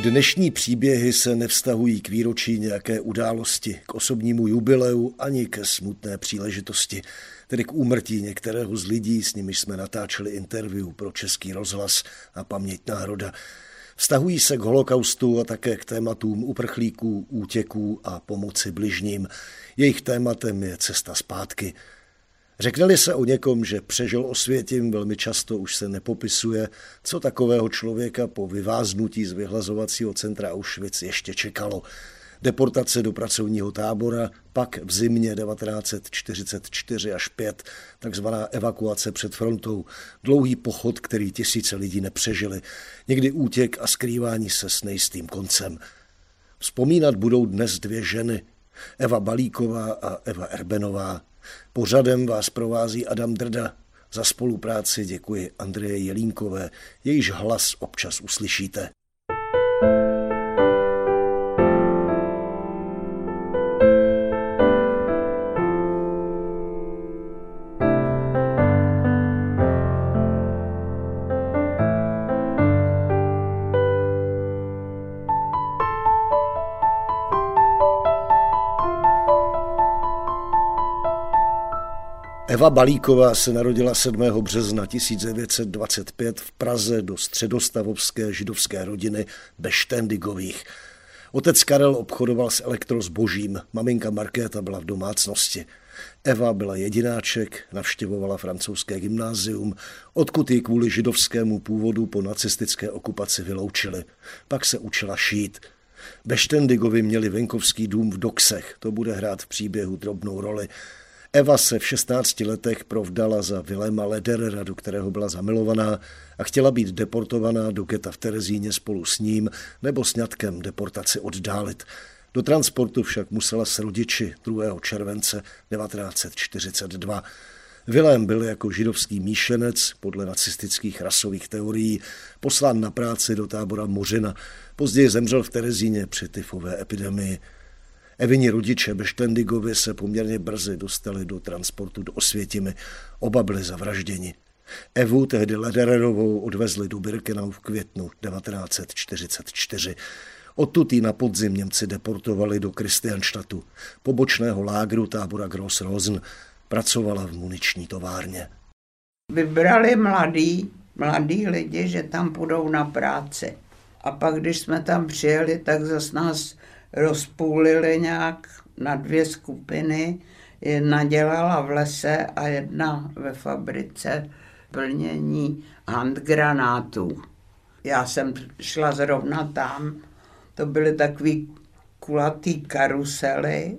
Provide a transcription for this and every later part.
Dnešní příběhy se nevztahují k výročí nějaké události, k osobnímu jubileu ani ke smutné příležitosti, tedy k úmrtí některého z lidí, s nimiž jsme natáčeli interview pro Český rozhlas a Paměť národa. Vztahují se k holokaustu a také k tématům uprchlíků, útěků a pomoci bližním. Jejich tématem je cesta zpátky – Řekneli se o někom, že přežil osvětím, velmi často už se nepopisuje, co takového člověka po vyváznutí z vyhlazovacího centra Auschwitz ještě čekalo. Deportace do pracovního tábora, pak v zimě 1944 až 5, takzvaná evakuace před frontou, dlouhý pochod, který tisíce lidí nepřežili, někdy útěk a skrývání se s nejistým koncem. Vzpomínat budou dnes dvě ženy, Eva Balíková a Eva Erbenová, Pořadem vás provází Adam Drda. Za spolupráci děkuji Andreje Jelínkové, jejíž hlas občas uslyšíte. Eva Balíková se narodila 7. března 1925 v Praze do středostavovské židovské rodiny Beštendigových. Otec Karel obchodoval s elektrozbožím, maminka Markéta byla v domácnosti. Eva byla jedináček, navštěvovala francouzské gymnázium, odkud ji kvůli židovskému původu po nacistické okupaci vyloučili. Pak se učila šít. Beštendigovi měli venkovský dům v Doxech, to bude hrát v příběhu drobnou roli. Eva se v 16 letech provdala za Vilema Lederera, do kterého byla zamilovaná a chtěla být deportovaná do geta v Terezíně spolu s ním nebo s ňatkem deportaci oddálit. Do transportu však musela s rodiči 2. července 1942. Vilém byl jako židovský míšenec podle nacistických rasových teorií poslán na práci do tábora Mořina. Později zemřel v Terezíně při tyfové epidemii. Evini rodiče Beštendigovi se poměrně brzy dostali do transportu do Osvětimi. Oba byli zavražděni. Evu, tehdy Ledererovou, odvezli do Birkenau v květnu 1944. Odtud ji na podzim Němci deportovali do Kristianštatu, pobočného lágru tábora Gross Rosen. Pracovala v muniční továrně. Vybrali mladí, mladí lidi, že tam půjdou na práci. A pak, když jsme tam přijeli, tak zas nás rozpůlili nějak na dvě skupiny. Jedna dělala v lese a jedna ve fabrice plnění handgranátů. Já jsem šla zrovna tam, to byly takový kulatý karusely,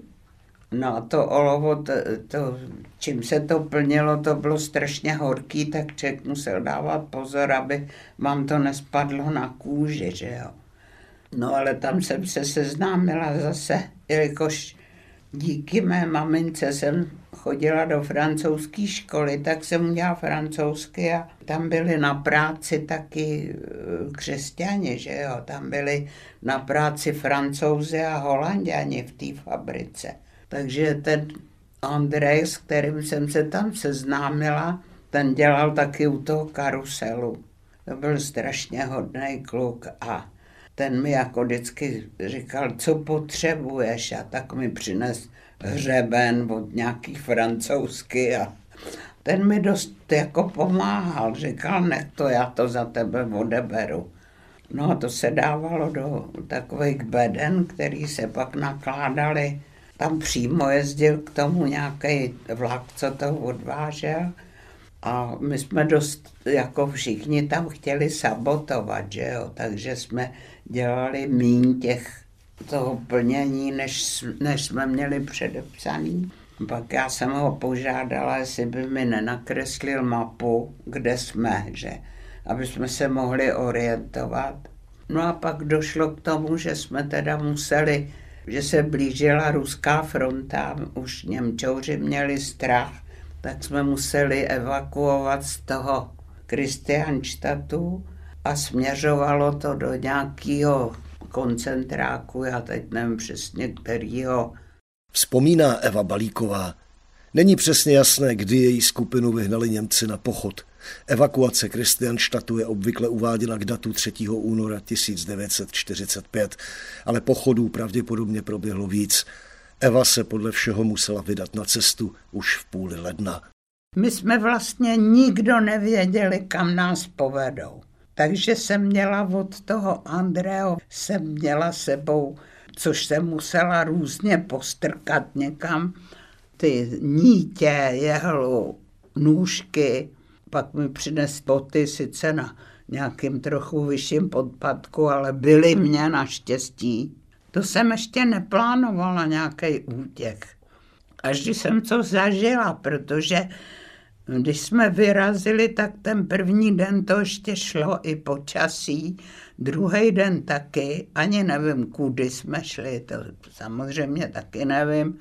No a to olovo, to, to, čím se to plnilo, to bylo strašně horký, tak člověk musel dávat pozor, aby vám to nespadlo na kůži, že jo. No ale tam jsem se seznámila zase, jelikož díky mé mamince jsem chodila do francouzské školy, tak jsem udělala francouzsky a tam byli na práci taky eh, křesťani, že jo, tam byli na práci francouzi a holanděni v té fabrice. Takže ten Andrej, s kterým jsem se tam seznámila, ten dělal taky u toho karuselu. To byl strašně hodný kluk a ten mi jako vždycky říkal, co potřebuješ a tak mi přines hřeben od nějakých francouzsky a ten mi dost jako pomáhal, říkal, nech to, já to za tebe odeberu. No a to se dávalo do takových beden, který se pak nakládali. Tam přímo jezdil k tomu nějaký vlak, co to odvážel. A my jsme dost, jako všichni tam chtěli sabotovat, že jo, takže jsme dělali míň těch toho plnění, než, než jsme měli předepsaný. Pak já jsem ho požádala, jestli by mi nenakreslil mapu, kde jsme, že, aby jsme se mohli orientovat. No a pak došlo k tomu, že jsme teda museli že se blížila ruská fronta, už Němčouři měli strach, tak jsme museli evakuovat z toho Kristianštatu a směřovalo to do nějakého koncentráku, já teď nevím přesně kterýho. Vzpomíná Eva Balíková. Není přesně jasné, kdy její skupinu vyhnali Němci na pochod. Evakuace Kristianštatu je obvykle uváděna k datu 3. února 1945, ale pochodů pravděpodobně proběhlo víc. Eva se podle všeho musela vydat na cestu už v půli ledna. My jsme vlastně nikdo nevěděli, kam nás povedou. Takže jsem měla od toho Andreo, jsem měla sebou, což jsem musela různě postrkat někam, ty nítě, jehlu, nůžky, pak mi přines boty sice na nějakým trochu vyšším podpadku, ale byly mě naštěstí. To jsem ještě neplánovala nějaký útěk. Až když jsem to zažila, protože když jsme vyrazili, tak ten první den to ještě šlo i počasí, druhý den taky, ani nevím, kudy jsme šli, to samozřejmě taky nevím,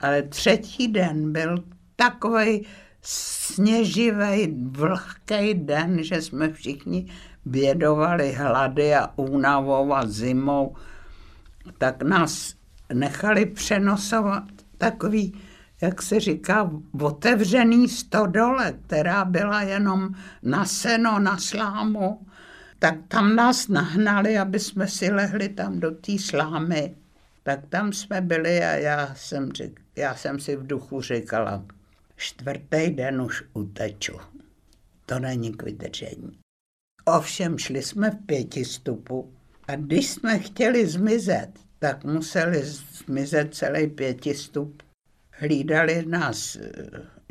ale třetí den byl takový sněživý, vlhký den, že jsme všichni bědovali hlady a únavou a zimou, tak nás nechali přenosovat takový jak se říká, otevřený stodole, která byla jenom na seno, na slámu, tak tam nás nahnali, aby jsme si lehli tam do té slámy. Tak tam jsme byli a já jsem, řík, já jsem si v duchu říkala, čtvrtý den už uteču. To není k vydržení. Ovšem šli jsme v pěti stupu a když jsme chtěli zmizet, tak museli zmizet celý pětistup. Hlídali nás eh,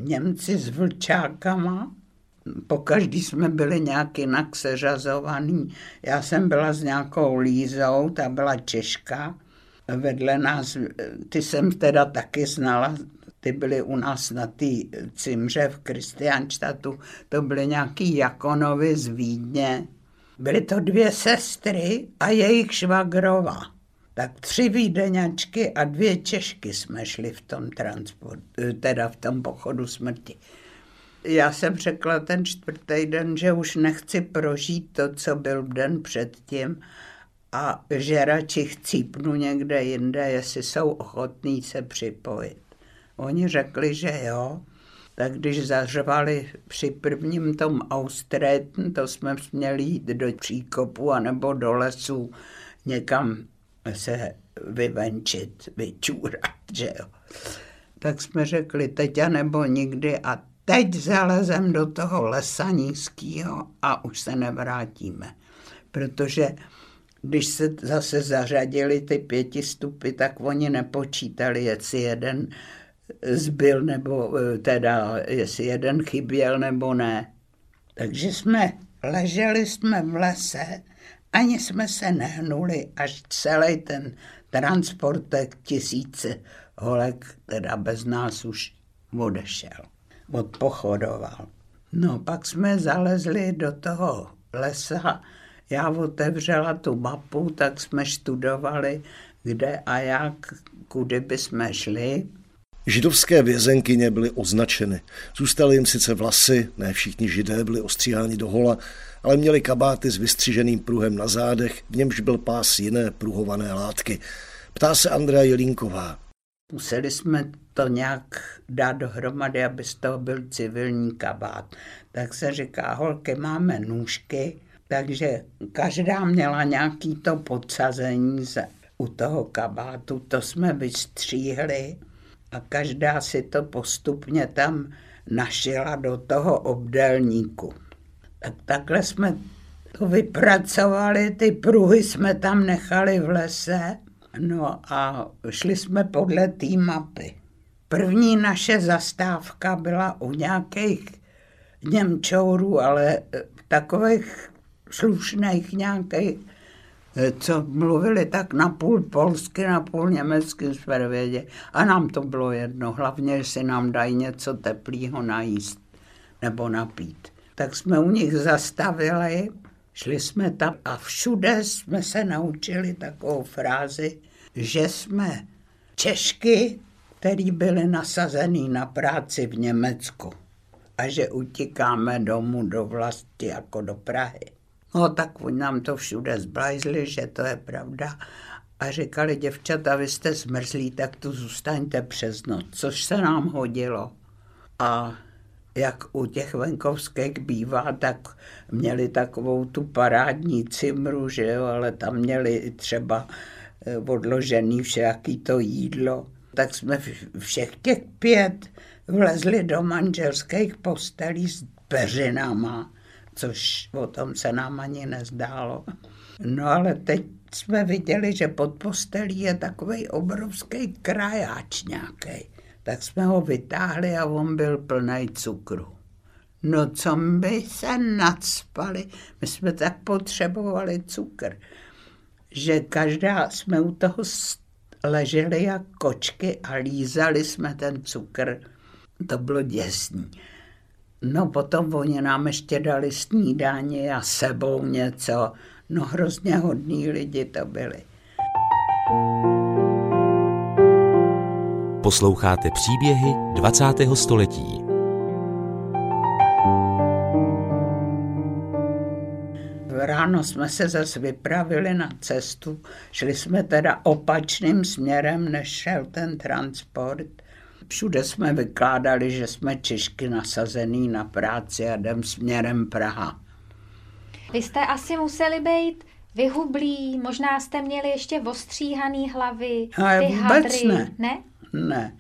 Němci s vlčákama, po každý jsme byli nějak jinak seřazovaný. Já jsem byla s nějakou Lízou, ta byla Češka, vedle nás, eh, ty jsem teda taky znala, ty byly u nás na té cimře v Kristianštatu, to byly nějaký Jakonovi z Vídně. Byly to dvě sestry a jejich švagrova tak tři výdeňačky a dvě Češky jsme šli v tom transportu, teda v tom pochodu smrti. Já jsem řekla ten čtvrtý den, že už nechci prožít to, co byl den předtím a že radši chcípnu někde jinde, jestli jsou ochotní se připojit. Oni řekli, že jo, tak když zařvali při prvním tom Austréten, to jsme měli jít do příkopu anebo do lesů někam se vyvenčit, vyčůrat, že jo. Tak jsme řekli teď a nebo nikdy a teď zalezem do toho lesa nízkého a už se nevrátíme. Protože když se zase zařadili ty pěti stupy, tak oni nepočítali, jestli jeden zbyl, nebo eh, teda jestli jeden chyběl nebo ne. Takže jsme leželi jsme v lese ani jsme se nehnuli, až celý ten transportek tisíce holek, teda bez nás už odešel, odpochodoval. No pak jsme zalezli do toho lesa, já otevřela tu mapu, tak jsme studovali, kde a jak, kudy by jsme šli. Židovské vězenkyně byly označeny. Zůstaly jim sice vlasy, ne všichni židé byli ostříháni do hola, ale měli kabáty s vystříženým pruhem na zádech, v němž byl pás jiné pruhované látky. Ptá se Andrea Jelínková. Museli jsme to nějak dát dohromady, aby z toho byl civilní kabát. Tak se říká, holky, máme nůžky, takže každá měla nějaký to podsazení u toho kabátu, to jsme vystříhli a každá si to postupně tam našila do toho obdelníku. Tak takhle jsme to vypracovali, ty pruhy jsme tam nechali v lese, no a šli jsme podle té mapy. První naše zastávka byla u nějakých Němčourů, ale takových slušných nějakých, co mluvili tak napůl polsky, napůl německy jsme věděli. A nám to bylo jedno, hlavně, si nám dají něco teplého najíst nebo napít tak jsme u nich zastavili Šli jsme tam a všude jsme se naučili takovou frázi, že jsme Češky, který byli nasazený na práci v Německu a že utíkáme domů do vlasti jako do Prahy. No tak oni nám to všude zblajzli, že to je pravda. A říkali, děvčata, vy jste zmrzlí, tak tu zůstaňte přes noc, což se nám hodilo. A jak u těch venkovských bývá, tak měli takovou tu parádní cimru, že jo, ale tam měli třeba eh, odložený všaký to jídlo. Tak jsme všech těch pět vlezli do manželských postelí s peřinama, což o tom se nám ani nezdálo. No ale teď jsme viděli, že pod postelí je takový obrovský krajáč nějaký. Tak jsme ho vytáhli a on byl plný cukru. No co by se nadspali, my jsme tak potřebovali cukr, že každá jsme u toho leželi jak kočky a lízali jsme ten cukr. To bylo děsný. No potom oni nám ještě dali snídaně a sebou něco. No hrozně hodní lidi to byli. Posloucháte příběhy 20. století. Ráno jsme se zase vypravili na cestu, šli jsme teda opačným směrem, než šel ten transport. Všude jsme vykládali, že jsme Češky nasazený na práci a jdem směrem Praha. Vy jste asi museli být vyhublí, možná jste měli ještě ostříhaný hlavy, Ale ty vůbec hadry, ne. ne? Ne.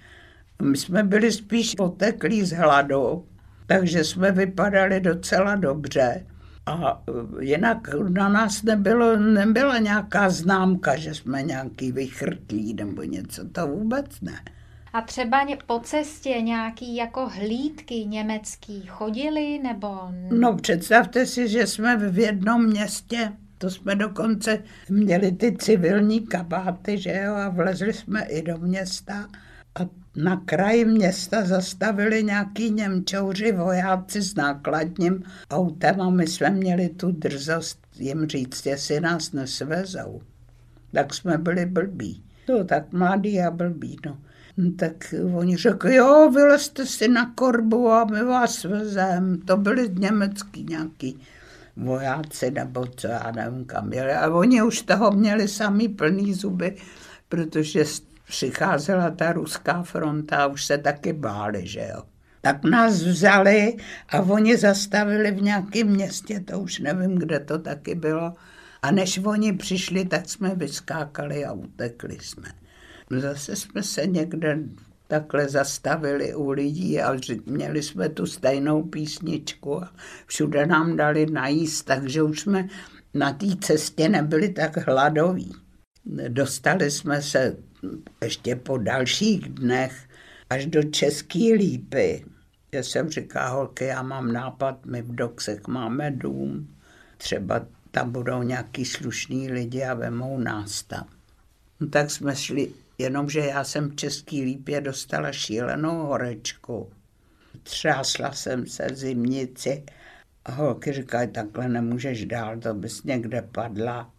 My jsme byli spíš poteklí z hladu, takže jsme vypadali docela dobře. A e, jinak na nás nebylo, nebyla nějaká známka, že jsme nějaký vychrtlí nebo něco, to vůbec ne. A třeba po cestě nějaký jako hlídky německý chodili, nebo... No představte si, že jsme v jednom městě, to jsme dokonce měli ty civilní kabáty, že jo, a vlezli jsme i do města a na kraji města zastavili nějaký Němčouři vojáci s nákladním autem a my jsme měli tu drzost jim říct, jestli nás nesvezou. Tak jsme byli blbí. No, tak mladý a blbí, no. No, Tak oni řekli, jo, vylezte si na korbu a my vás vezem. To byli německý nějaký vojáci, nebo co, já nevím kam jeli. A oni už toho měli sami plný zuby, protože přicházela ta ruská fronta a už se taky báli, že jo. Tak nás vzali a oni zastavili v nějakém městě, to už nevím, kde to taky bylo. A než oni přišli, tak jsme vyskákali a utekli jsme. Zase jsme se někde takhle zastavili u lidí a měli jsme tu stejnou písničku a všude nám dali najíst, takže už jsme na té cestě nebyli tak hladoví. Dostali jsme se ještě po dalších dnech až do České lípy. Já jsem říká, holky, já mám nápad, my v Doxech máme dům, třeba tam budou nějaký slušní lidi a vemou nás tam. No tak jsme šli, jenomže já jsem v České lípě dostala šílenou horečku. Třásla jsem se zimnici a holky říkají, takhle nemůžeš dál, to bys někde padla.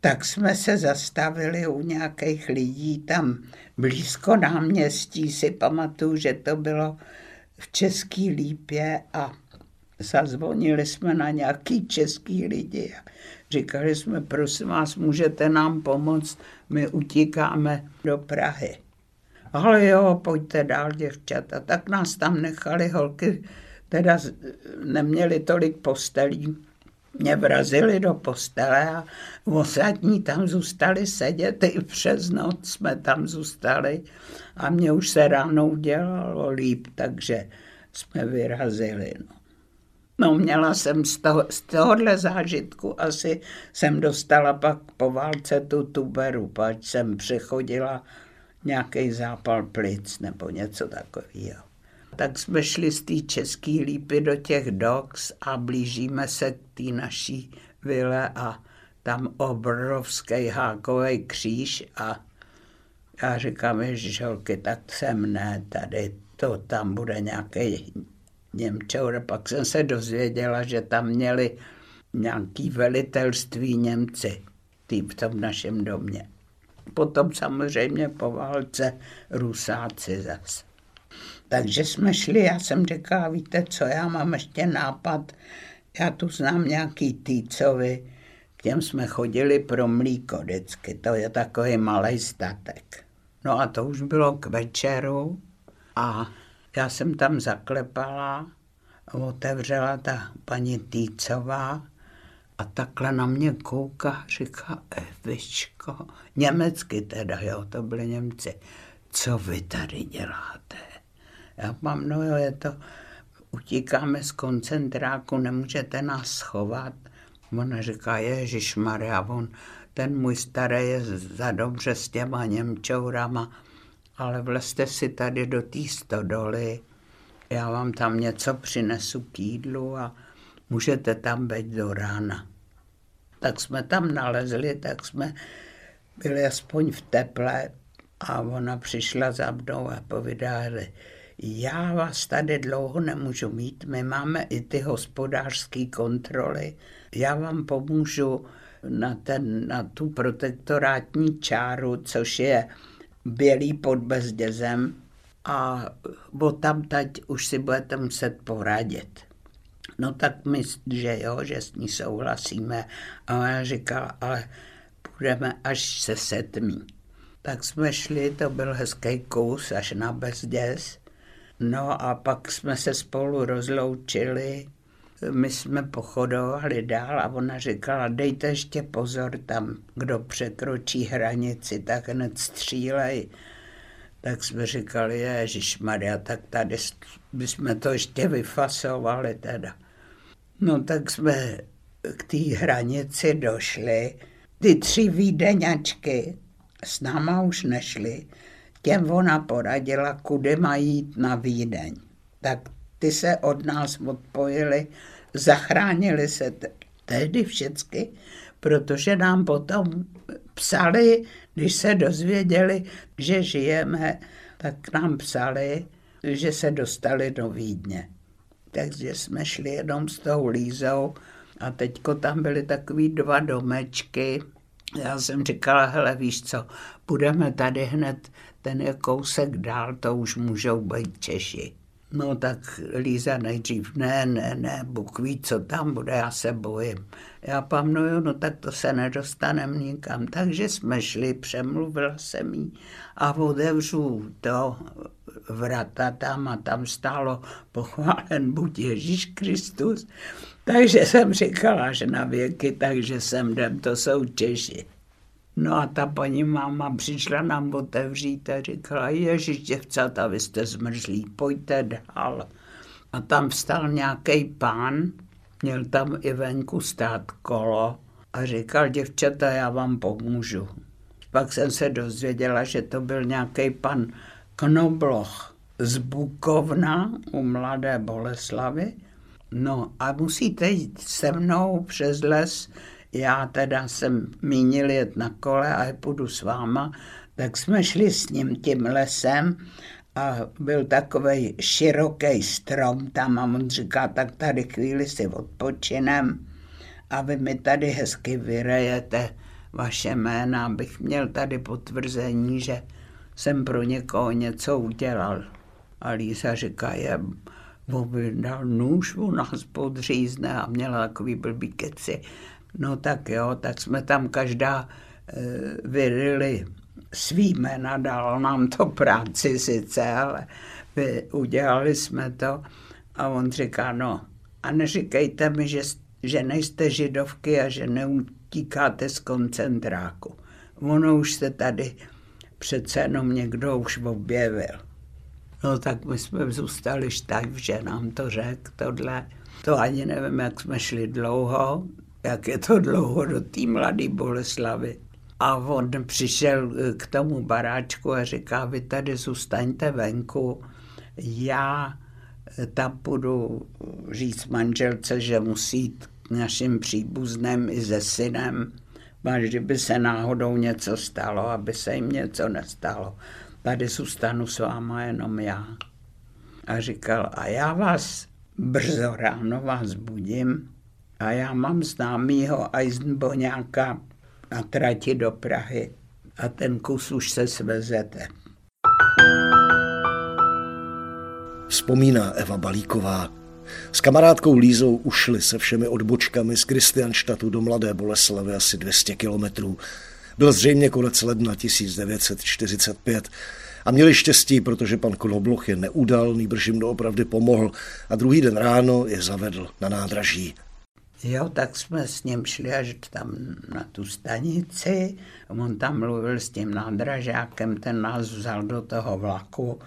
Tak jsme se zastavili u nějakých lidí tam blízko náměstí, si pamatuju, že to bylo v České lípě a zazvonili jsme na nějaký český lidi a říkali jsme, prosím vás, můžete nám pomoct, my utíkáme do Prahy. Ale jo, pojďte dál, děvčata. Tak nás tam nechali, holky teda neměli tolik postelí. Mě vrazili do postele a ostatní tam zůstali sedět, i přes noc jsme tam zůstali a mě už se ráno udělalo líp, takže jsme vyrazili. No. No, měla jsem z, toho, z tohohle zážitku, asi jsem dostala pak po válce tu tuberu, pač jsem přechodila nějaký zápal plic nebo něco takového. Tak jsme šli z té české lípy do těch doks a blížíme se k té naší vile a tam obrovský hákový kříž a já říkám, ježiš, holky, tak sem ne, tady to tam bude nějaký Němčour. Pak jsem se dozvěděla, že tam měli nějaký velitelství Němci tý v tom našem domě. Potom samozřejmě po válce Rusáci zase. Takže jsme šli, já jsem říkala, víte co, já mám ještě nápad, já tu znám nějaký týcovi, k těm jsme chodili pro mlíko vždycky, to je takový malý statek. No a to už bylo k večeru a já jsem tam zaklepala, otevřela ta paní Týcová a takhle na mě kouká, říká, Evičko, německy teda, jo, to byli Němci, co vy tady děláte? Já mám, no jo, je to, utíkáme z koncentráku, nemůžete nás schovat. Ona říká, Ježíš Maria, on, ten můj starý je za dobře s těma Němčourama, ale vlezte si tady do té stodoly, já vám tam něco přinesu k jídlu a můžete tam být do rána. Tak jsme tam nalezli, tak jsme byli aspoň v teple a ona přišla za mnou a povídala, já vás tady dlouho nemůžu mít, my máme i ty hospodářské kontroly, já vám pomůžu na, ten, na tu protektorátní čáru, což je bělý pod bezdězem a o tam teď už si budete muset poradit. No tak my, že jo, že s ní souhlasíme. A ona říkala, ale půjdeme až se setmí. Tak jsme šli, to byl hezký kus až na bezděz. No a pak jsme se spolu rozloučili, my jsme pochodovali dál a ona říkala, dejte ještě pozor tam, kdo překročí hranici, tak hned střílej. Tak jsme říkali, Ježíš Maria, tak tady bychom to ještě vyfasovali teda. No tak jsme k té hranici došli. Ty tři výdeňačky s náma už nešly. Těm ona poradila, kudy mají jít na Vídeň. Tak ty se od nás odpojili, zachránili se tehdy všecky, protože nám potom psali, když se dozvěděli, že žijeme, tak nám psali, že se dostali do Vídně. Takže jsme šli jenom s tou Lízou a teďko tam byly takový dva domečky. Já jsem říkala, hele víš co, budeme tady hned, ten je kousek dál, to už můžou být Češi. No tak Líza nejdřív, ne, ne, ne, Bůh ví, co tam bude, já se bojím. Já pamnuju, no tak to se nedostanem nikam. Takže jsme šli, přemluvila jsem jí a otevřu to vrata tam a tam stálo pochválen buď Ježíš Kristus. Takže jsem říkala, že na věky, takže sem jdem, to jsou Češi. No a ta paní máma přišla nám otevřít a říkala, ježiš děvcata, vy jste zmrzlí, pojďte dál. A tam vstal nějaký pán, měl tam i venku stát kolo a říkal, děvčata, já vám pomůžu. Pak jsem se dozvěděla, že to byl nějaký pan Knobloch z Bukovna u Mladé Boleslavy. No a musíte jít se mnou přes les já teda jsem mínil jet na kole a půjdu s váma, tak jsme šli s ním tím lesem a byl takový široký strom tam a on říká, tak tady chvíli si odpočinem a vy mi tady hezky vyrejete vaše jména, abych měl tady potvrzení, že jsem pro někoho něco udělal. A Lísa říká, je, on dal nůž, on nás podřízne a měla takový blbý keci. No tak jo, tak jsme tam každá e, vyrili svý jména, dalo nám to práci sice, ale udělali jsme to a on říká, no a neříkejte mi, že, že nejste židovky a že neutíkáte z koncentráku. Ono už se tady přece jenom někdo už objevil. No tak my jsme zůstali štav, že nám to řekl tohle. To ani nevím, jak jsme šli dlouho, jak je to dlouho do té mladé Boleslavy. A on přišel eh, k tomu baráčku a říká, vy tady zůstaňte venku, já eh, tam budu říct manželce, že musí jít k našim příbuzným i se synem, a kdyby se náhodou něco stalo, aby se jim něco nestalo. Tady zůstanu s váma jenom já. A říkal, a já vás brzo ráno vás budím, A já mám známýho Eisenboňáka na trati do Prahy a ten kus už se svezete. Vzpomíná Eva Balíková. S kamarádkou Lízou ušli se všemi odbočkami z Kristianštatu do Mladé Boleslavy asi 200 kilometrů. Byl zřejmě konec ledna 1945 a měli štěstí, protože pan Knobloch je neudal, nýbrž jim doopravdy pomohl a druhý den ráno je zavedl na nádraží. Jo, tak jsme s ním šli až tam na tu stanici. On tam mluvil s tím nádražákem, ten nás vzal do toho vlaku,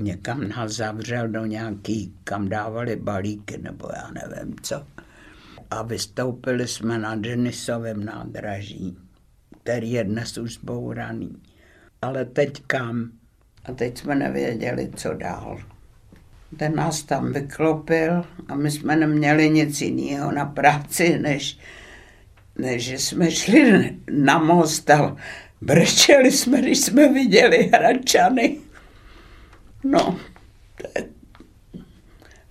někam nás zavřel do nějaký, kam dávali balíky, nebo já nevím co. A vystoupili jsme na Denisovém nádraží, který je dnes už zbouraný. Ale teď kam? A teď jsme nevěděli, co dál ten nás tam vyklopil a my jsme neměli nic jiného na práci, než, než že jsme šli na most a brečeli jsme, když jsme viděli hračany. No, tak,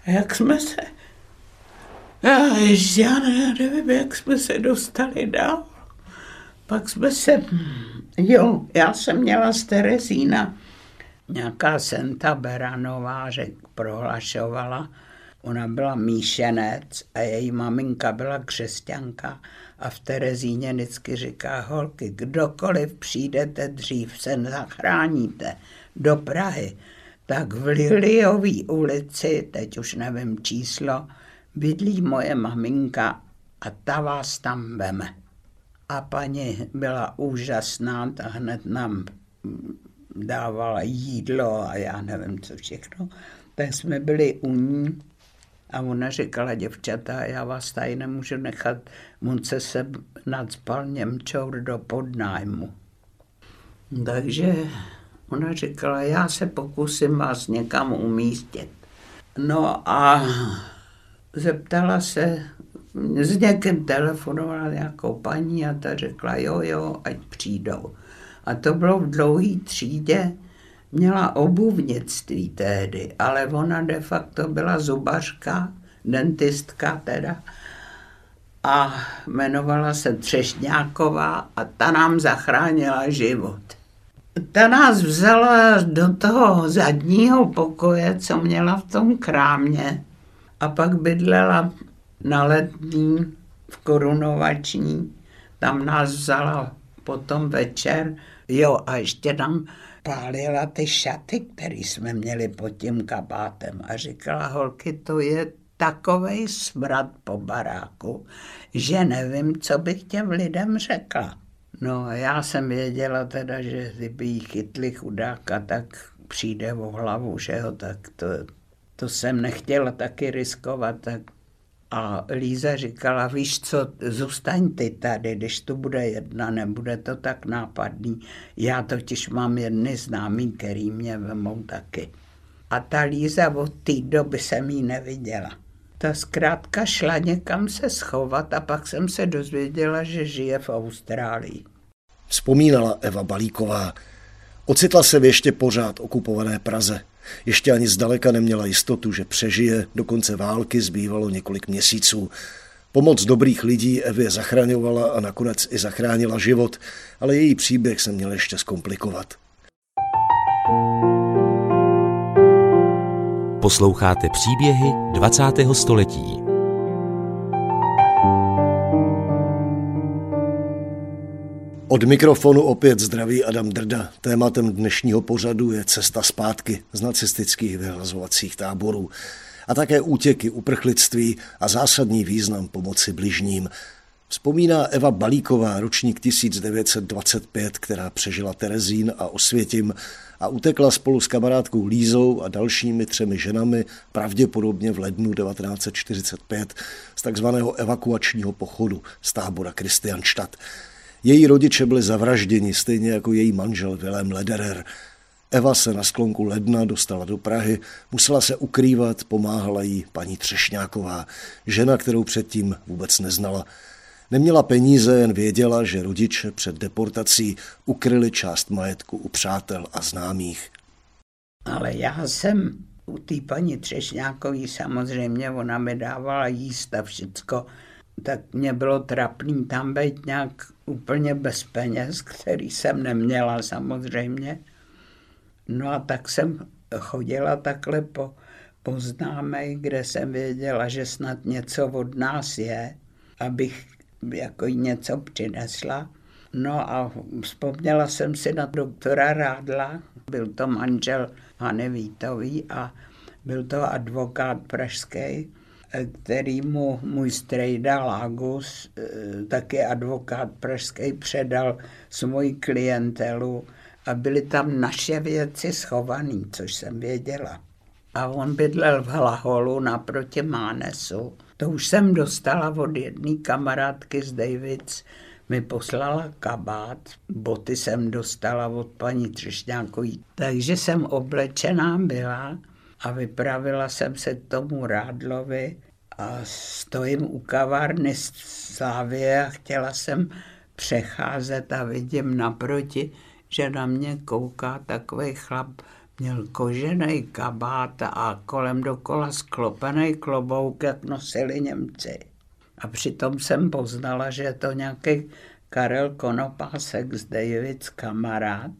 jak jsme se... Já, ještě, já nevím, jak jsme se dostali dál. Pak jsme se... Jo, já jsem měla z Terezína nějaká Senta Beranová řek, prohlašovala, ona byla míšenec a její maminka byla křesťanka. A v Terezíně vždycky říká, holky, kdokoliv přijdete dřív, se zachráníte do Prahy, tak v Liliový ulici, teď už nevím číslo, bydlí moje maminka a ta vás tam veme. A paní byla úžasná, ta hned nám dávala jídlo a já nevím, co všechno, tak jsme byli u ní a ona říkala, děvčata, já vás tady nemůžu nechat, on se se nadspal Němčour do podnájmu. Takže ona říkala, já se pokusím vás někam umístit. No a zeptala se, s někým telefonovala nějakou paní a ta řekla, jo, jo, ať přijdou. A to bylo v dlouhé třídě, měla obuvnictví tehdy, ale ona de facto byla zubařka, dentistka teda, a jmenovala se Třešňáková a ta nám zachránila život. Ta nás vzala do toho zadního pokoje, co měla v tom krámě a pak bydlela na letní v korunovační. Tam nás vzala potom večer Jo, a ještě nám pálila ty šaty, které jsme měli pod tím kabátem a říkala, holky, to je takovej smrad po baráku, že nevím, co bych těm lidem řekla. No já jsem věděla teda, že kdyby jí chytli chudáka, tak přijde o hlavu, že jo, tak to, to jsem nechtěla taky riskovat, tak a Líza říkala, víš co, zůstaň ty tady, když tu bude jedna, nebude to tak nápadný. Já totiž mám jedny známý, který mě vemou taky. A ta Líza od té doby jsem jí neviděla. Ta zkrátka šla někam se schovat a pak jsem se dozvěděla, že žije v Austrálii. Vzpomínala Eva Balíková. Ocitla se v ještě pořád okupované Praze. Ještě ani zdaleka neměla jistotu, že přežije, do konce války zbývalo několik měsíců. Pomoc dobrých lidí Evě zachraňovala a nakonec i zachránila život, ale její příběh se měl ještě zkomplikovat. Posloucháte příběhy 20. století. Od mikrofonu opět zdraví Adam Drda. Tématem dnešního pořadu je cesta zpátky z nacistických vyhlazovacích táborů a také útěky, uprchlictví a zásadní význam pomoci bližním. Vzpomíná Eva Balíková, ročník 1925, která přežila Terezín a Osvětim a utekla spolu s kamarádkou Lízou a dalšími třemi ženami pravděpodobně v lednu 1945 z takzvaného evakuačního pochodu z tábora Kristianstadt. Její rodiče byli zavražděni, stejně jako její manžel Vilém Lederer. Eva se na sklonku ledna dostala do Prahy, musela se ukrývat, pomáhala jí paní Třešňáková, žena, kterou předtím vůbec neznala. Neměla peníze, jen věděla, že rodiče před deportací ukryli část majetku u přátel a známých. Ale já jsem u té paní Třešňákové samozřejmě, ona mi dávala jíst a všecko, tak mě bylo trapný tam být nějak úplně bez peněz, který jsem neměla samozřejmě. No a tak jsem chodila takhle po, po známej, kde jsem věděla, že snad něco od nás je, abych jako něco přinesla. No a vzpomněla jsem si na doktora Rádla, byl to manžel Hany Vítový a byl to advokát pražský, který mu můj strejda Lagus, eh, taky advokát pražský, předal svoji klientelu a byly tam naše věci schované, což jsem věděla. A on bydlel v Hlaholu naproti Mánesu. To už jsem dostala od jedné kamarádky z Davids, mi poslala kabát, boty jsem dostala od paní Třešňákový. Takže jsem oblečená byla a vypravila jsem se k tomu Rádlovi a stojím u kavárny Slávě a chtěla jsem přecházet a vidím naproti, že na mě kouká takový chlap, měl kožený kabát a kolem dokola sklopený klobouk, jak nosili Němci. A přitom jsem poznala, že je to nějaký Karel Konopásek z Davids kamarád.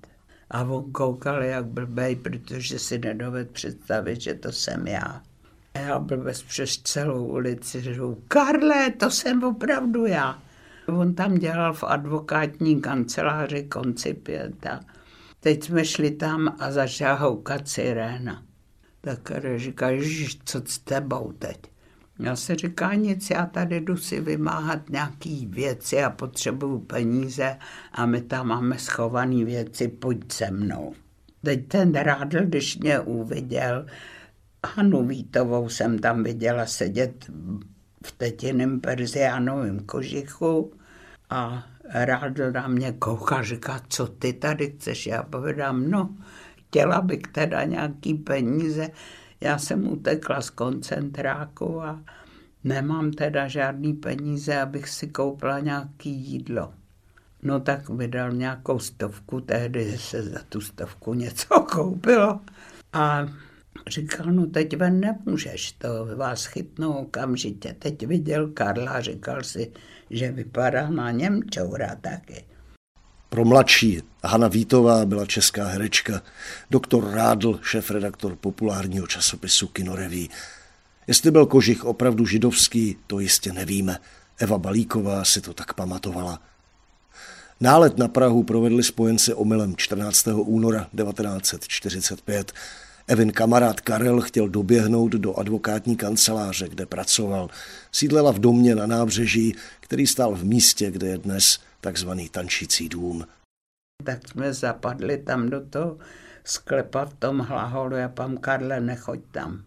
A on koukal jak blbej, protože si nedoved představit, že to jsem já. A já blbec přes celou ulici řekl, Karle, to jsem opravdu já. On tam dělal v advokátní kanceláři koncipienta. Teď jsme šli tam a začala houkat siréna. Tak říká, co s tebou teď? Já se říká nic, já tady jdu si vymáhat nějaký věci a potřebuju peníze a my tam máme schované věci, pojď se mnou. Teď ten rádl, když mě uviděl, Hanu Vítovou jsem tam viděla sedět v tetiném perziánovém kožichu a rádl na mě kouká, říká, co ty tady chceš? Já povedám, no, chtěla bych teda nějaký peníze, já jsem utekla z koncentráku a nemám teda žádný peníze, abych si koupila nějaký jídlo. No tak vydal nějakou stovku, tehdy se za tu stovku něco koupilo. A říkal, no teď ven nemůžeš, to vás chytnou okamžitě. Teď viděl Karla, říkal si, že vypadá na Němčoura taky. Pro mladší Hana Vítová byla česká herečka, doktor Rádl, šéf-redaktor populárního časopisu Kinoreví. Jestli byl kožich opravdu židovský, to jistě nevíme. Eva Balíková si to tak pamatovala. Nálet na Prahu provedli spojenci omylem 14. února 1945. Evin kamarád Karel chtěl doběhnout do advokátní kanceláře, kde pracoval. Sídlela v domě na nábřeží, který stál v místě, kde je dnes takzvaný tančící dům. Tak jsme zapadli tam do toho sklepa v tom hlaholu a pan Karle, nechoď tam.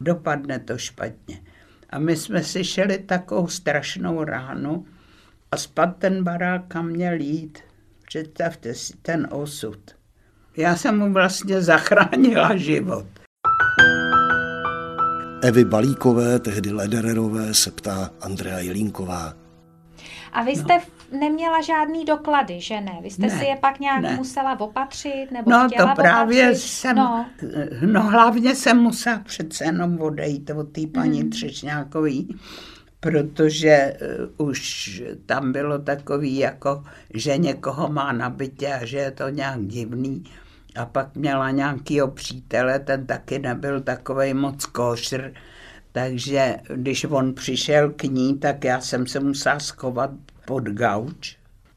Dopadne to špatně. A my jsme si šeli takovou strašnou ránu a spad ten barák kam měl jít. Představte si ten osud. Já jsem mu vlastně zachránila život. Evy Balíkové, tehdy Ledererové, se ptá Andrea Jelínková. A vy jste no. neměla žádný doklady, že ne? Vy jste ne, si je pak nějak ne. musela opatřit nebo No chtěla to právě opatřit? jsem, no. no hlavně jsem musela přece jenom odejít od té paní mm. Třešňákový, protože uh, už tam bylo takový jako, že někoho má na bytě a že je to nějak divný. A pak měla nějakýho přítele, ten taky nebyl takovej moc košr, takže když on přišel k ní, tak já jsem se musela schovat pod gauč.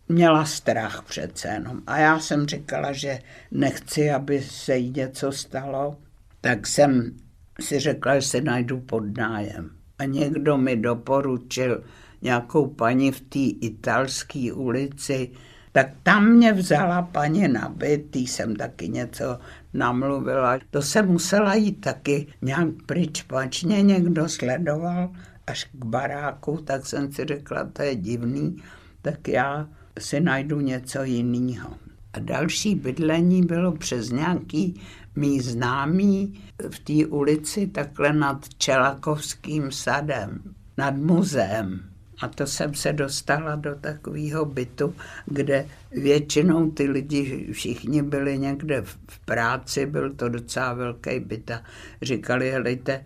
Měla strach přece jenom. A já jsem říkala, že nechci, aby se jí něco stalo. Tak jsem si řekla, že se najdu pod nájem. A někdo mi doporučil nějakou paní v té italské ulici, tak tam mě vzala paní na byt, jsem taky něco namluvila. To se musela jít taky nějak pryč, pač mě někdo sledoval až k baráku, tak jsem si řekla, to je divný, tak já si najdu něco jiného. A další bydlení bylo přes nějaký mý známý v té ulici takhle nad Čelakovským sadem, nad muzeem. A to jsem se dostala do takového bytu, kde většinou ty lidi všichni byli někde v práci, byl to docela velký byt a říkali, helejte,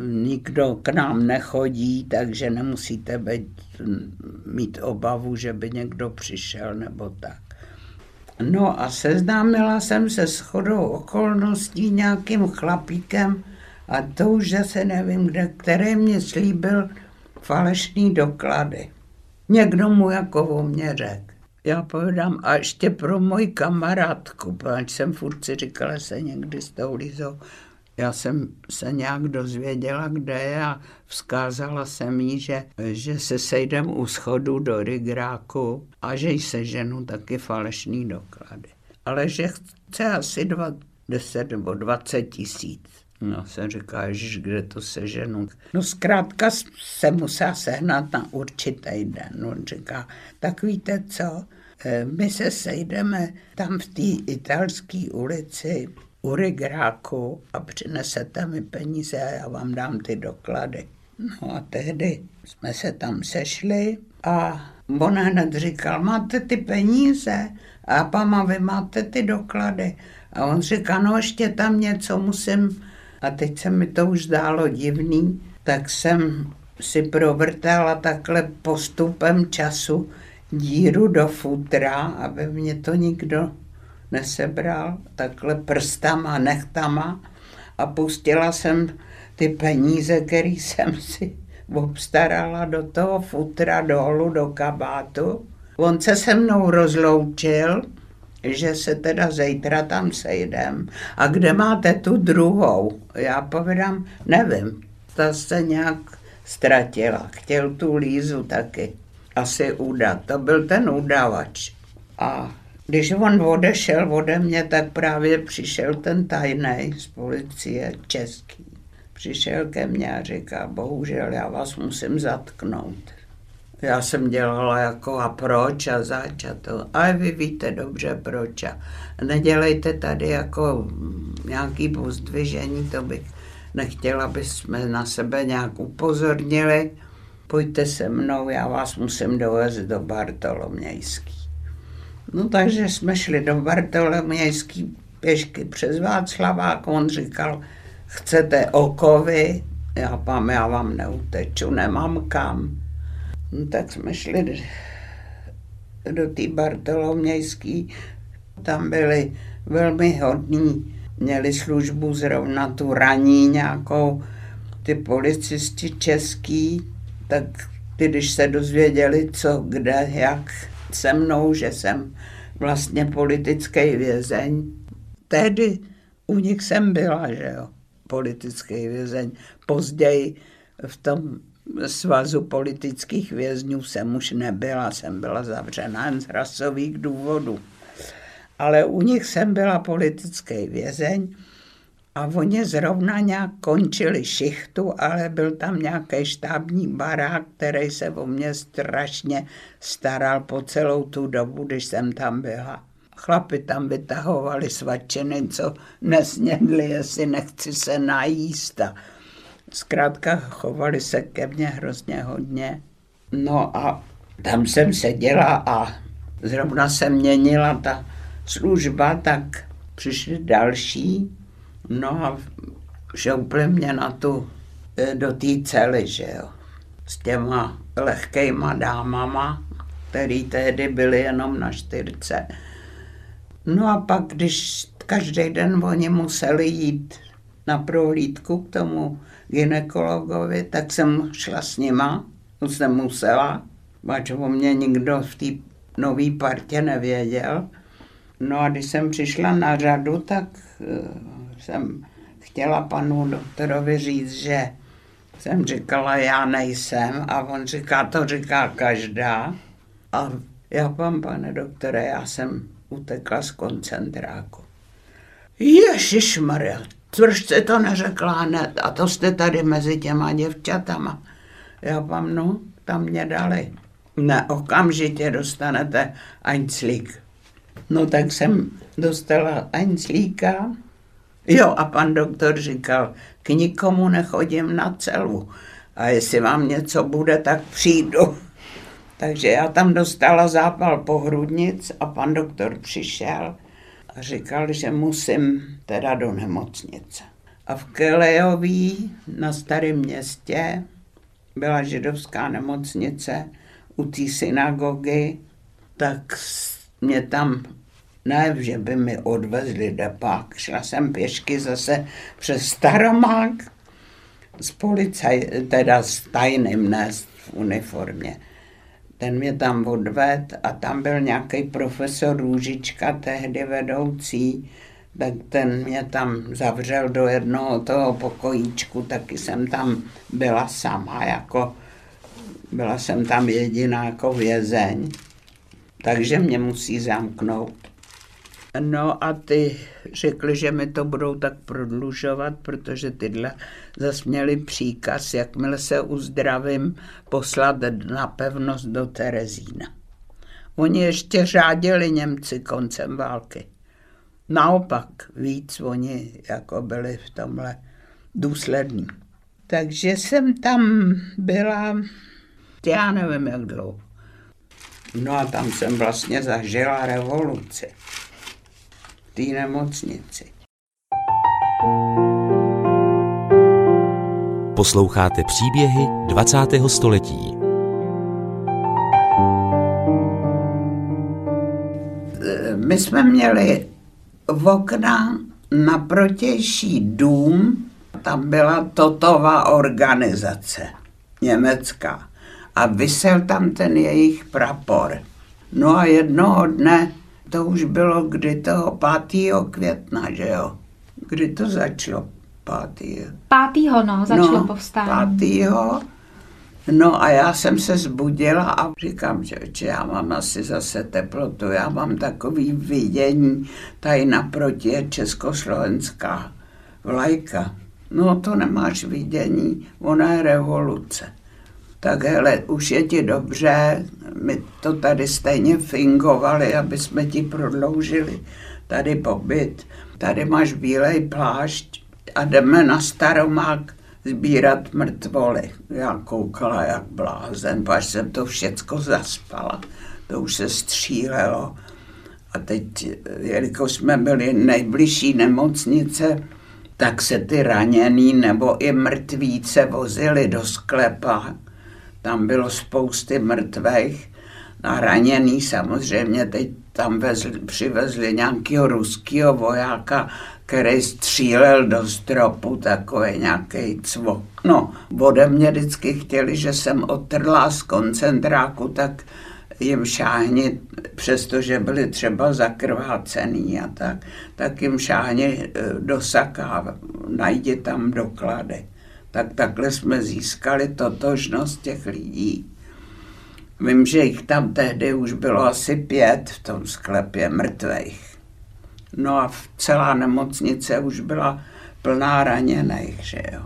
nikdo k nám nechodí, takže nemusíte být, mít obavu, že by někdo přišel nebo tak. No a seznámila jsem se s chodou okolností nějakým chlapíkem a to už zase nevím, kde, který mě slíbil falešný doklady. Někdo mu jako o mě řekl. Já povedám, a ještě pro moji kamarádku, protože jsem furt si říkala, se někdy s tou Lizou já jsem se nějak dozvěděla, kde je a vzkázala jsem jí, že, že se sejdem u schodu do Rigráku a že jí seženu taky falešný doklady. Ale že chce asi 10 nebo 20 tisíc. No, jsem říkala, že kde to seženu. No zkrátka se musela sehnat na určitý den. No, říká, tak víte co, eh, my se sejdeme tam v té italské ulici u Rigráku a přinesete mi peníze a já vám dám ty doklady. No a tehdy jsme se tam sešli a on hned říkal, máte ty peníze? A pama, vy máte ty doklady? A on říká, no ještě tam něco musím. A teď se mi to už zdálo divný, tak jsem si provrtala takhle postupem času díru do futra, aby mě to nikdo nesebral takhle prstama, nechtama a pustila jsem ty peníze, které jsem si obstarala do toho futra dolů do kabátu. On se se mnou rozloučil, že se teda zítra tam sejdem. A kde máte tu druhou? Já povedám, nevím. Ta se nějak ztratila. Chtěl tu lízu taky. Asi udat. To byl ten udavač. A když on odešel ode mě, tak právě přišel ten tajný z policie český. Přišel ke mně a říká, bohužel já vás musím zatknout. Já jsem dělala jako a proč a zač a to. Vy víte dobře proč a nedělejte tady jako nějaký pozdvižení, to bych nechtěla, aby jsme na sebe nějak upozornili. Pojďte se mnou, já vás musím dovést do Bartolomějský. No takže jsme šli do Bartolomějský pěšky přes Václavák, on říkal, chcete okovy? Já pám, já vám neuteču, nemám kam. No, tak jsme šli do té Bartolomějský, tam byli velmi hodní, měli službu zrovna tu raní nějakou, ty policisti český, tak ty, když se dozvěděli, co, kde, jak, se mnou, že jsem vlastně politický vězeň. Tehdy u nich jsem byla, že jo, politický vězeň. Později v tom svazu politických vězňů jsem už nebyla, jsem byla zavřena jen z rasových důvodů. Ale u nich jsem byla politický vězeň a oni zrovna nějak končili šichtu, ale byl tam nějaký štábní barák, který se o mě strašně staral po celou tu dobu, když jsem tam byla. Chlapi tam vytahovali svačiny, co nesnědli, jestli nechci se najíst. A zkrátka chovali se ke mně hrozně hodně. No a tam jsem seděla a zrovna se měnila ta služba, tak přišli další No a šoupli mě na tu, eh, do té cely, že jo. S těma lehkejma dámama, který tehdy byly jenom na čtyřce. No a pak, když každý den oni museli jít na prohlídku k tomu ginekologovi, tak jsem šla s nima, to jsem musela, pač o mě nikdo v té nové partě nevěděl. No a když jsem přišla na řadu, tak eh, jsem chtěla panu doktorovi říct, že jsem říkala, já nejsem a on říká, to říká každá. A já vám, pane doktore, já jsem utekla z koncentráku. Ježíš Maria, jste to neřekla hned? A to jste tady mezi těma děvčatama. Já vám, no, tam mě dali. Ne, okamžitě dostanete Einzlík. No tak jsem dostala Einzlíka Jo, a pan doktor říkal, k nikomu nechodím na celu. A jestli vám něco bude, tak přijdu. Takže já tam dostala zápal pohrudnic a pan doktor přišel a říkal, že musím teda do nemocnice. A v Kelejový na starém městě byla židovská nemocnice u té synagogy, tak mě tam ne, že by mi odvezli depák. Šla jsem pěšky zase přes Staromák s policaj, teda s tajným nést v uniformě. Ten mě tam odved a tam byl nějaký profesor Růžička, tehdy vedoucí, tak ten mě tam zavřel do jednoho toho pokojíčku, taky jsem tam byla sama, jako byla jsem tam jediná jako vězeň, takže mě musí zamknout. No a ty řekli, že mi to budou tak prodlužovat, protože tyhle zase měli příkaz, jakmile se uzdravím, poslat na pevnost do Terezína. Oni ještě řádili Němci koncem války. Naopak víc oni jako byli v tomhle důslední. Takže jsem tam byla, já nevím jak dlouho. No a tam jsem vlastně zažila revoluci té nemocnici. Posloucháte příběhy 20. století. My jsme měli v okna na protější dům, tam byla Totová organizace německá a vysel tam ten jejich prapor. No a jednoho dne to už bylo kdy toho 5. května, že jo? Kdy to začalo? 5. 5. no, začalo no, povstání. 5. No a já jsem se zbudila a říkám, že, že já mám asi zase teplotu, já mám takový vidění, tady naproti je československá vlajka. No to nemáš vidění, ona je revoluce tak hele, už je ti dobře, my to tady stejně fingovali, aby jsme ti prodloužili tady pobyt. Tady máš bílej plášť a jdeme na Staromák sbírat mrtvoly. Já koukala jak blázen, až jsem to všecko zaspala. To už se střílelo. A teď, jelikož jsme byli nejbližší nemocnice, tak se ty raněný nebo i mrtvíce vozili do sklepa tam bylo spousty mrtvých a raněný samozřejmě. Teď tam vezli, přivezli nějakého ruského vojáka, který střílel do stropu, takový nějaký cvok. No, ode mě vždycky chtěli, že jsem otrla z koncentráku, tak jim šáhni, přestože byli třeba zakrvácený a tak, tak jim šáhni e, do saka, najdi tam doklady tak takhle jsme získali totožnost těch lidí. Vím, že jich tam tehdy už bylo asi pět v tom sklepě mrtvých. No a celá nemocnice už byla plná raněných, že jo.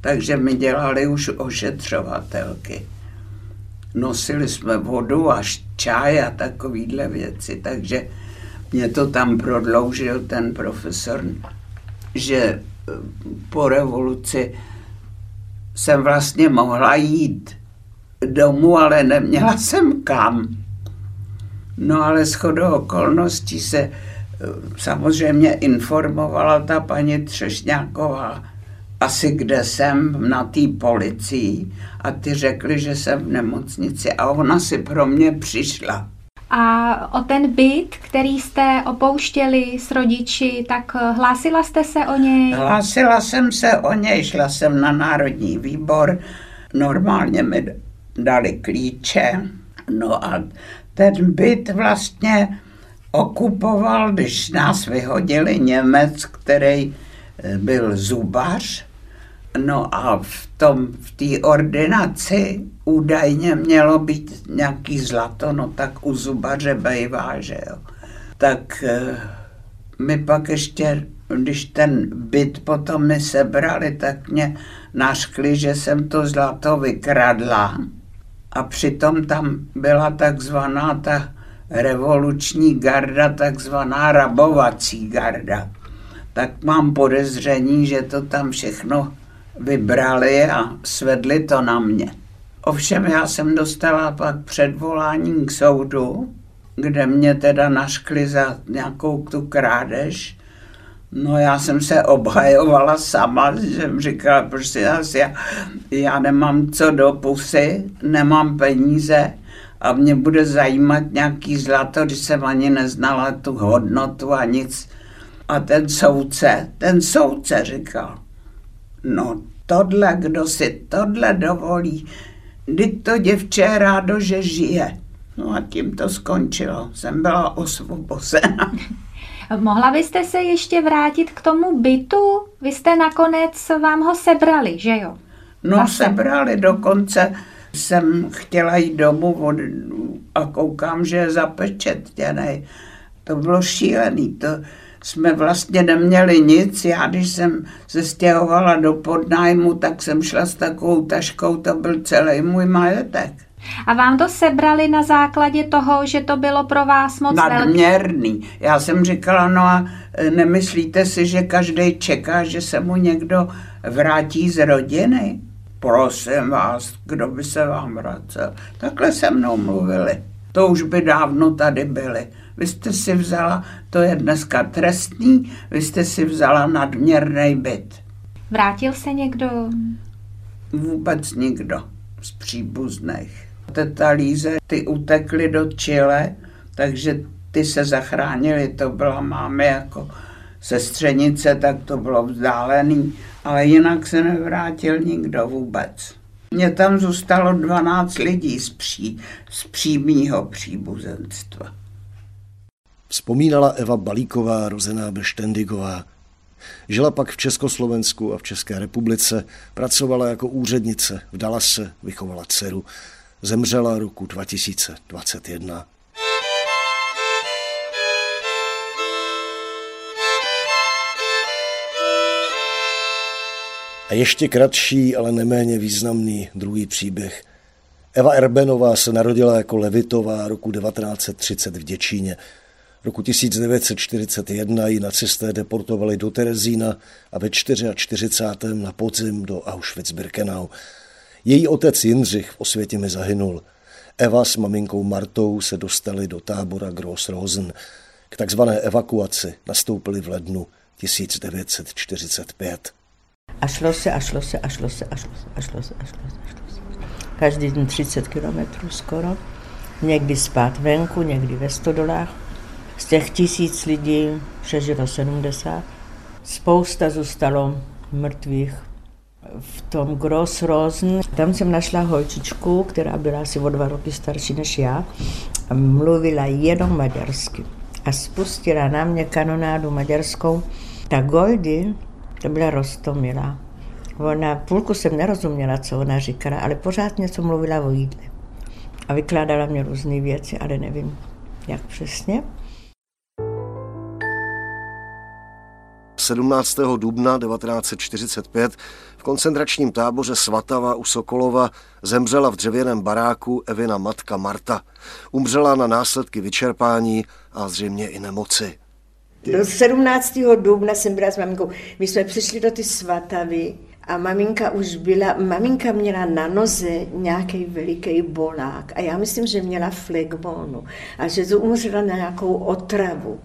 Takže mi dělali už ošetřovatelky. Nosili jsme vodu a čaj a takovýhle věci, takže mě to tam prodloužil ten profesor, že po revoluci jsem vlastně mohla jít domů, ale neměla jsem kam. No ale shodou okolností se eh, samozřejmě informovala ta paní Třešňáková, asi kde jsem, na té policii a ty řekli, že jsem v nemocnici a ona si pro mě přišla. A o ten byt, který jste opouštěli s rodiči, tak eh, hlásila jste se o něj? Hlásila jsem se o něj, šla jsem na Národní výbor, normálně mi dali klíče, no a ten byt vlastně okupoval, když nás vyhodili Němec, který eh, byl zubař, No a v tom, v té ordinaci údajně mělo být nějaký zlato, no tak u zubaře bejvá, že jo. Tak e, my pak ještě, když ten byt potom mi sebrali, tak mě naškli, že jsem to zlato vykradla. A přitom tam byla takzvaná ta revoluční garda, takzvaná rabovací garda. Tak mám podezření, že to tam všechno vybrali a svedli to na mě. Ovšem já jsem dostala pak předvolání k soudu, kde mě teda naškli za nějakou tu krádež No já jsem se obhajovala sama, že jsem říkala, prostě já, já nemám co do pusy, nemám peníze a mě bude zajímat nějaký zlato, když jsem ani neznala tu hodnotu a nic. A ten soudce, ten soudce říkal, no tohle, kdo si tohle dovolí, kdy to děvče je rádo, že žije. No a tím to skončilo. Jsem byla osvobozena. Mohla byste se ještě vrátit k tomu bytu? Vy jste nakonec vám ho sebrali, že jo? No Zase. sebrali, dokonce jsem chtěla jít domů od, a koukám, že je zapečetěný. To bylo šílený, to jsme vlastně neměli nic. Já, když jsem se stěhovala do podnájmu, tak jsem šla s takovou taškou, to byl celý můj majetek. A vám to sebrali na základě toho, že to bylo pro vás moc Nadměrný. Velký? Já jsem říkala, no a e, nemyslíte si, že každý čeká, že se mu někdo vrátí z rodiny? Prosím vás, kdo by se vám vracel? Takhle se mnou mluvili. To už by dávno tady byli. Vy jste si vzala, to je dneska trestný, vy jste si vzala nadměrný byt. Vrátil se někdo? Vůbec nikdo z příbuzných. Teta Líze, ty utekly do Chile, takže ty se zachránili, to byla máme jako sestřenice, tak to bylo vzdálený, ale jinak se nevrátil nikdo vůbec. Mně tam zůstalo 12 lidí z, pří, z přímýho příbuzenstva. Vzpomínala Eva Balíková, rozená Beštendigová. Žila pak v Československu a v České republice, pracovala jako úřednice, vdala se, vychovala dceru. Zemřela roku 2021. A ještě kratší, ale neméně významný druhý příběh. Eva Erbenová se narodila jako Levitová roku 1930 v Děčíně. Roku 1941 ji nacisté deportovali do Terezína a ve 44. na podzim do Auschwitz-Birkenau. Její otec Jindřich v Osvětimi zahynul. Eva s maminkou Martou se dostali do tábora Gross-Rosen. K takzvané evakuaci nastoupili v lednu 1945. A šlo se, a šlo se, a šlo se, a šlo se, a šlo se, a šlo se. A šlo se. Každý den 30 kilometrů skoro. Někdy spát venku, někdy ve stodolách. Z těch tisíc lidí přežilo 70. Spousta zůstalo mrtvých. V tom Gross Rosen, tam jsem našla holčičku, která byla asi o dva roky starší než já, a mluvila jenom maďarsky. A spustila na mě kanonádu maďarskou. Ta Goldy, to byla rostomila. Ona, půlku jsem nerozuměla, co ona říkala, ale pořád něco mluvila o jídle. A vykládala mě různé věci, ale nevím, jak přesně. 17. dubna 1945 v koncentračním táboře Svatava u Sokolova zemřela v dřevěném baráku Evina matka Marta. Umřela na následky vyčerpání a zřejmě i nemoci. Do 17. dubna jsem byla s maminkou. My jsme přišli do ty Svatavy a maminka už byla, maminka měla na noze nějaký veliký bolák a já myslím, že měla flegmonu a že umřela na nějakou otravu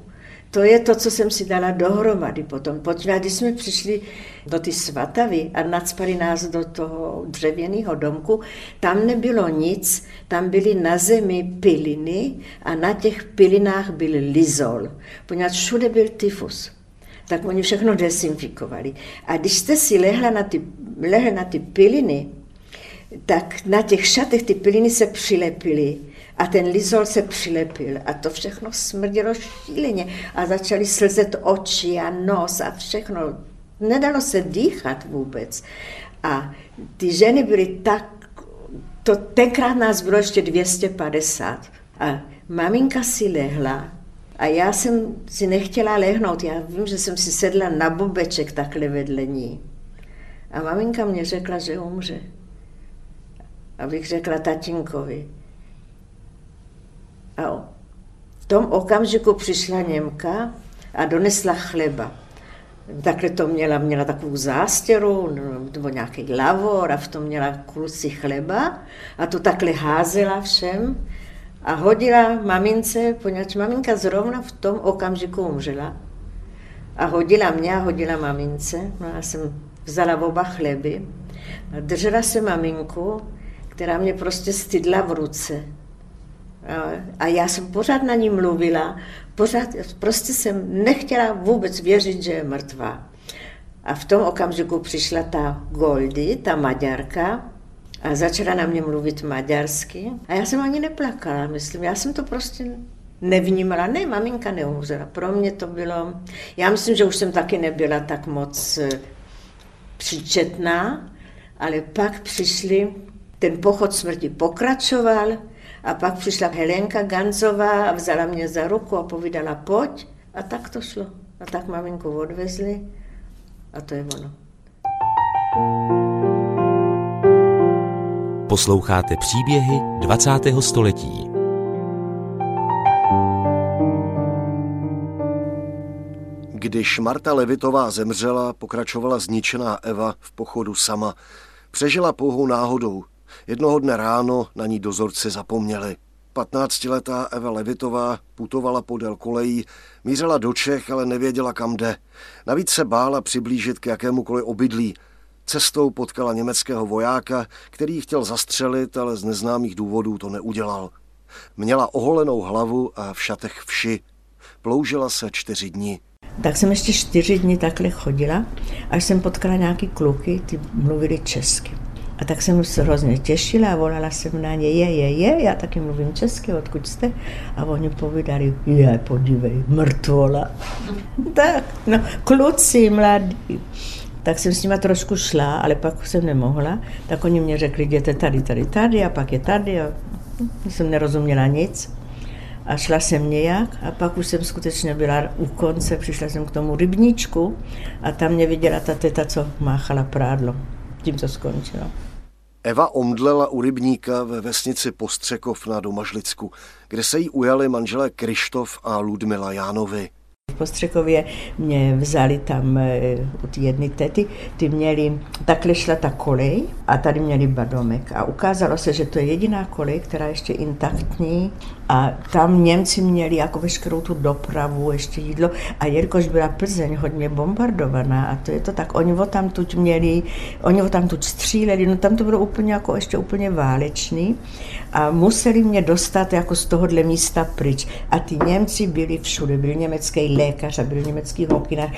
to je to, co jsem si dala dohromady potom. Protože když jsme přišli do ty svatavy a nadspali nás do toho dřevěného domku, tam nebylo nic, tam byly na zemi piliny a na těch pilinách byl lizol, poněvadž všude byl tyfus. Tak oni všechno desinfikovali. A když jste si lehla na ty, lehla na ty piliny, tak na těch šatech ty piliny se přilepily a ten lizol se přilepil a to všechno smrdělo šíleně a začaly slzet oči a nos a všechno. Nedalo se dýchat vůbec. A ty ženy byly tak, to tenkrát nás bylo ještě 250 a maminka si lehla a já jsem si nechtěla lehnout. Já vím, že jsem si sedla na bobeček takhle vedle ní. A maminka mě řekla, že umře. Abych řekla tatínkovi. A v tom okamžiku přišla Němka a donesla chleba. Takhle to měla, měla takovou zástěru nebo nějaký lavor a v tom měla kulci chleba a to takhle házela všem a hodila mamince, poněvadž maminka zrovna v tom okamžiku umřela. a hodila mě a hodila mamince. No já jsem vzala oba chleby a držela se maminku, která mě prostě stydla v ruce. A já jsem pořád na ní mluvila, pořád, prostě jsem nechtěla vůbec věřit, že je mrtvá. A v tom okamžiku přišla ta Goldy, ta Maďarka, a začala na mě mluvit maďarsky. A já jsem ani neplakala, myslím. Já jsem to prostě nevnímala. Ne, maminka neumřela. Pro mě to bylo... Já myslím, že už jsem taky nebyla tak moc eh, příčetná, ale pak přišli, ten pochod smrti pokračoval a pak přišla Helenka Ganzová a vzala mě za ruku a povídala pojď a tak to šlo. A tak maminku odvezli a to je ono. Posloucháte příběhy 20. století. Když Marta Levitová zemřela, pokračovala zničená Eva v pochodu sama. Přežila pouhou náhodou. Jednoho dne ráno na ní dozorci zapomněli. 15-letá Eva Levitová putovala podél kolejí, mířila do Čech, ale nevěděla kam jde. Navíc se bála přiblížit k jakémukoliv obydlí. Cestou potkala německého vojáka, který ji chtěl zastřelit, ale z neznámých důvodů to neudělal. Měla oholenou hlavu a v šatech vši. Ploužila se čtyři dny. Tak jsem ještě čtyři dny takhle chodila, až jsem potkala nějaký kluky, ty mluvili česky. A tak jsem se hrozně těšila a volala jsem na ně, je, je, je, já taky mluvím česky, odkud jste? A oni povídali, je, podívej, mrtvola. tak, no, kluci mladí. Tak jsem s nima trošku šla, ale pak jsem nemohla. Tak oni mě řekli, jděte tady, tady, tady a pak je tady. A jsem nerozuměla nic. A šla jsem nějak a pak už jsem skutečně byla u konce, přišla jsem k tomu rybníčku a tam mě viděla ta teta, co máchala prádlo. Tím to skončilo. Eva omdlela u rybníka ve vesnici Postřekov na Domažlicku, kde se jí ujali manželé Krištof a Ludmila Jánovi. V Postřekově mě vzali tam eh, od jedné tety, ty měli, takhle šla ta kolej a tady měli badomek a ukázalo se, že to je jediná kolej, která je ještě intaktní a tam Němci měli jako veškerou tu dopravu, ještě jídlo. A jelikož byla Plzeň hodně bombardovaná a to je to tak, oni o tam tuď měli, oni o tam tuď stříleli, no tam to bylo úplně jako ještě úplně válečný. A museli mě dostat jako z tohohle místa pryč. A ty Němci byli všude, byl německý lékař a byl německý hokinář,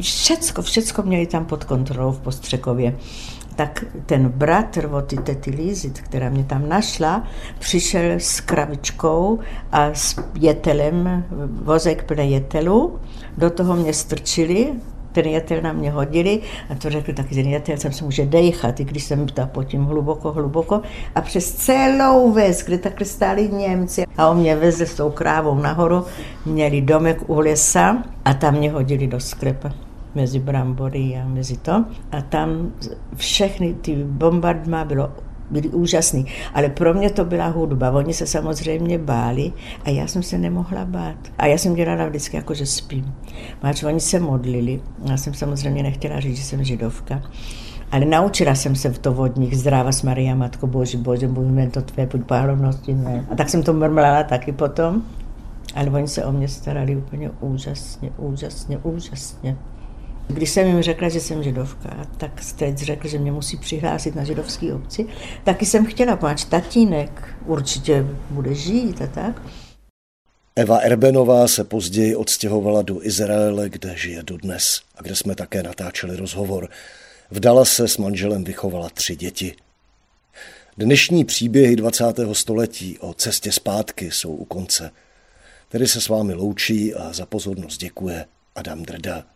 všecko, všecko měli tam pod kontrolou v Postřekově tak ten bratr od ty tety Lízit, která mě tam našla, přišel s kravičkou a s jetelem, vozek plný jetelu, do toho mě strčili, ten jetel na mě hodili a to řekl taky, ten jetel jsem se může dejchat, i když jsem tam pod tím hluboko, hluboko. A přes celou ves, kde takhle stáli Němci a on mě vezl s tou krávou nahoru, měli domek u lesa a tam mě hodili do sklepa mezi brambory a mezi to. A tam všechny ty bombardma bylo byly úžasný. Ale pro mě to byla hudba. Oni se samozřejmě báli a já jsem se nemohla bát. A já jsem dělala vždycky jako, že spím. Máč, oni se modlili. Já jsem samozřejmě nechtěla říct, že jsem židovka. Ale naučila jsem se v to od nich, zdráva s Maria, Matko Boží, Bože, můj to tvé, buď pálovnosti, ne. A tak jsem to mrmlala taky potom. Ale oni se o mě starali úplně úžasně, úžasně, úžasně. Když jsem jim řekla, že jsem židovka, tak strec řekl, že mě musí přihlásit na židovský obci. Taky jsem chtěla, páč tatínek určitě bude žít a tak. Eva Erbenová se později odstěhovala do Izraele, kde žije dodnes a kde jsme také natáčeli rozhovor. V se s manželem vychovala tři děti. Dnešní příběhy 20. století o cestě zpátky jsou u konce. Tedy se s vámi loučí a za pozornost děkuje Adam Drda.